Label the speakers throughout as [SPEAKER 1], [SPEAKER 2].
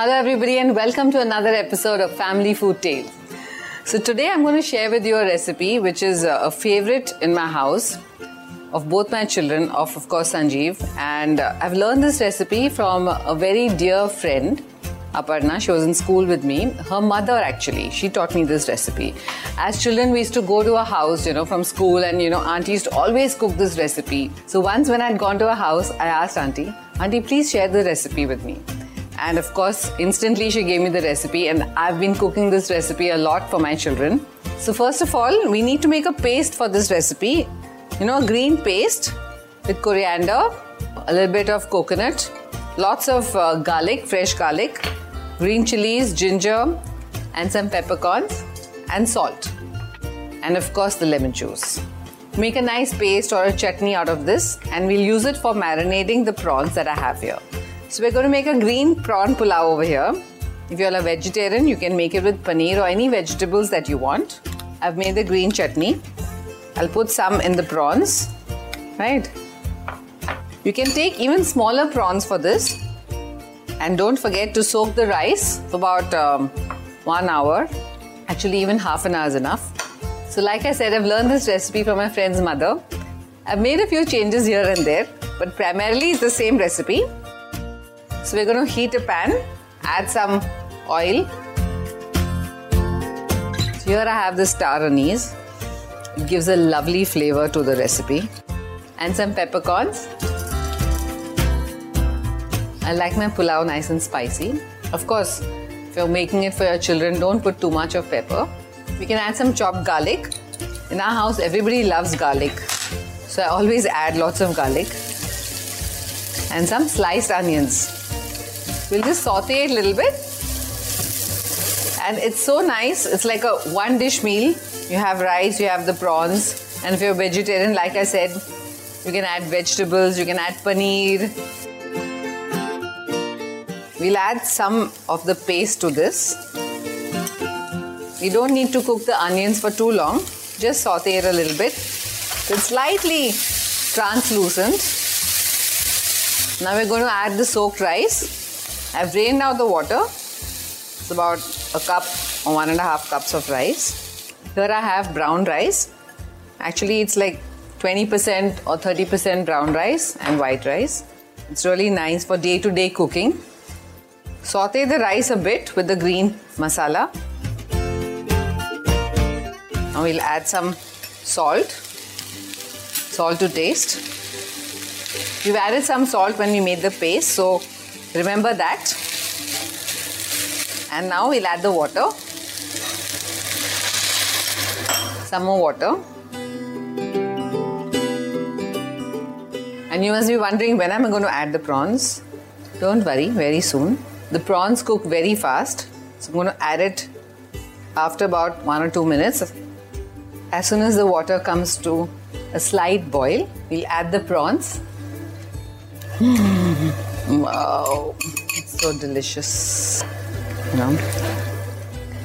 [SPEAKER 1] Hello, everybody, and welcome to another episode of Family Food Tales. So, today I'm going to share with you a recipe which is uh, a favorite in my house of both my children, of, of course, Sanjeev. And uh, I've learned this recipe from a very dear friend, Aparna. She was in school with me. Her mother, actually, she taught me this recipe. As children, we used to go to a house, you know, from school, and, you know, Auntie used to always cook this recipe. So, once when I'd gone to a house, I asked Auntie, Auntie, please share the recipe with me. And of course, instantly she gave me the recipe, and I've been cooking this recipe a lot for my children. So, first of all, we need to make a paste for this recipe. You know, a green paste with coriander, a little bit of coconut, lots of uh, garlic, fresh garlic, green chilies, ginger, and some peppercorns, and salt. And of course, the lemon juice. Make a nice paste or a chutney out of this, and we'll use it for marinating the prawns that I have here. So we're going to make a green prawn pulao over here. If you're a vegetarian, you can make it with paneer or any vegetables that you want. I've made the green chutney. I'll put some in the prawns, right? You can take even smaller prawns for this. And don't forget to soak the rice for about um, one hour. Actually, even half an hour is enough. So, like I said, I've learned this recipe from my friend's mother. I've made a few changes here and there, but primarily it's the same recipe. So we're going to heat a pan, add some oil. So here I have the star anise. It gives a lovely flavor to the recipe. And some peppercorns. I like my pulao nice and spicy. Of course, if you're making it for your children, don't put too much of pepper. We can add some chopped garlic. In our house, everybody loves garlic. So I always add lots of garlic. And some sliced onions. We'll just saute it a little bit. And it's so nice. It's like a one dish meal. You have rice, you have the prawns. And if you're vegetarian, like I said, you can add vegetables, you can add paneer. We'll add some of the paste to this. You don't need to cook the onions for too long. Just saute it a little bit. It's slightly translucent. Now we're going to add the soaked rice. I've drained out the water. It's about a cup or one and a half cups of rice. Here I have brown rice. Actually, it's like 20% or 30% brown rice and white rice. It's really nice for day to day cooking. Saute the rice a bit with the green masala. Now we'll add some salt, salt to taste. We've added some salt when we made the paste, so remember that. And now we'll add the water. Some more water. And you must be wondering when am I going to add the prawns? Don't worry, very soon. The prawns cook very fast, so I'm going to add it after about one or two minutes. As soon as the water comes to a slight boil, we'll add the prawns. Wow, it's so delicious. You know,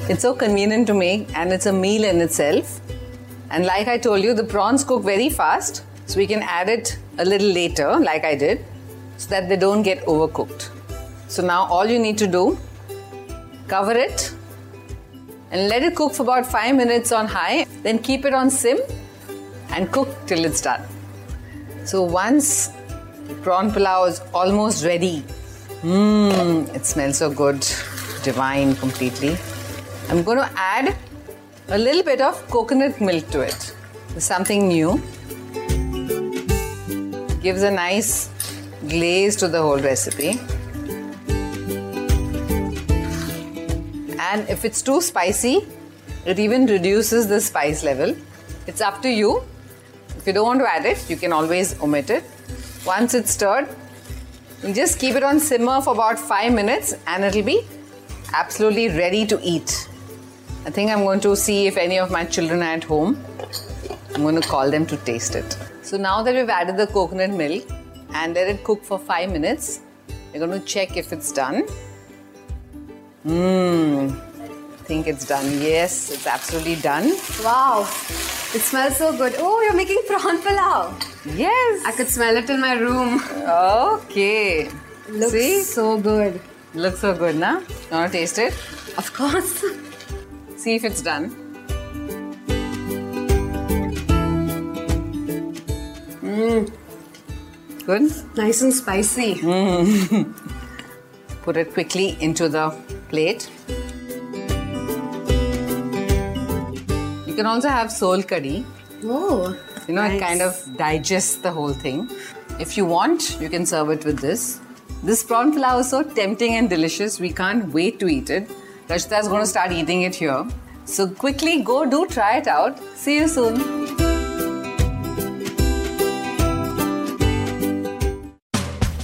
[SPEAKER 1] it's so convenient to make, and it's a meal in itself. And like I told you, the prawns cook very fast, so we can add it a little later, like I did, so that they don't get overcooked. So now all you need to do, cover it and let it cook for about 5 minutes on high, then keep it on sim and cook till it's done. So once prawn pulao is almost ready, mmm, it smells so good, divine completely. I'm going to add a little bit of coconut milk to it. Something new. Gives a nice glaze to the whole recipe. And if it's too spicy, it even reduces the spice level. It's up to you. If you don't want to add it, you can always omit it. Once it's stirred, you just keep it on simmer for about 5 minutes and it'll be absolutely ready to eat. I think I'm going to see if any of my children are at home. I'm going to call them to taste it. So now that we've added the coconut milk and let it cook for 5 minutes, we're going to check if it's done. Mmm, think it's done. Yes, it's absolutely done.
[SPEAKER 2] Wow, it smells so good. Oh, you're making prawn pulao.
[SPEAKER 1] Yes.
[SPEAKER 2] I could smell it in my room.
[SPEAKER 1] Okay.
[SPEAKER 2] Looks
[SPEAKER 1] See?
[SPEAKER 2] so good.
[SPEAKER 1] Looks so good, na? To taste it?
[SPEAKER 2] Of course.
[SPEAKER 1] See if it's done. Mmm. Good.
[SPEAKER 2] Nice and spicy. Mmm!
[SPEAKER 1] Put it quickly into the plate. You can also have sol curry.
[SPEAKER 2] Oh.
[SPEAKER 1] You know,
[SPEAKER 2] nice.
[SPEAKER 1] it kind of digests the whole thing. If you want, you can serve it with this. This prawn pilau is so tempting and delicious. We can't wait to eat it. Rashita is going to start eating it here. So quickly go do try it out. See you soon.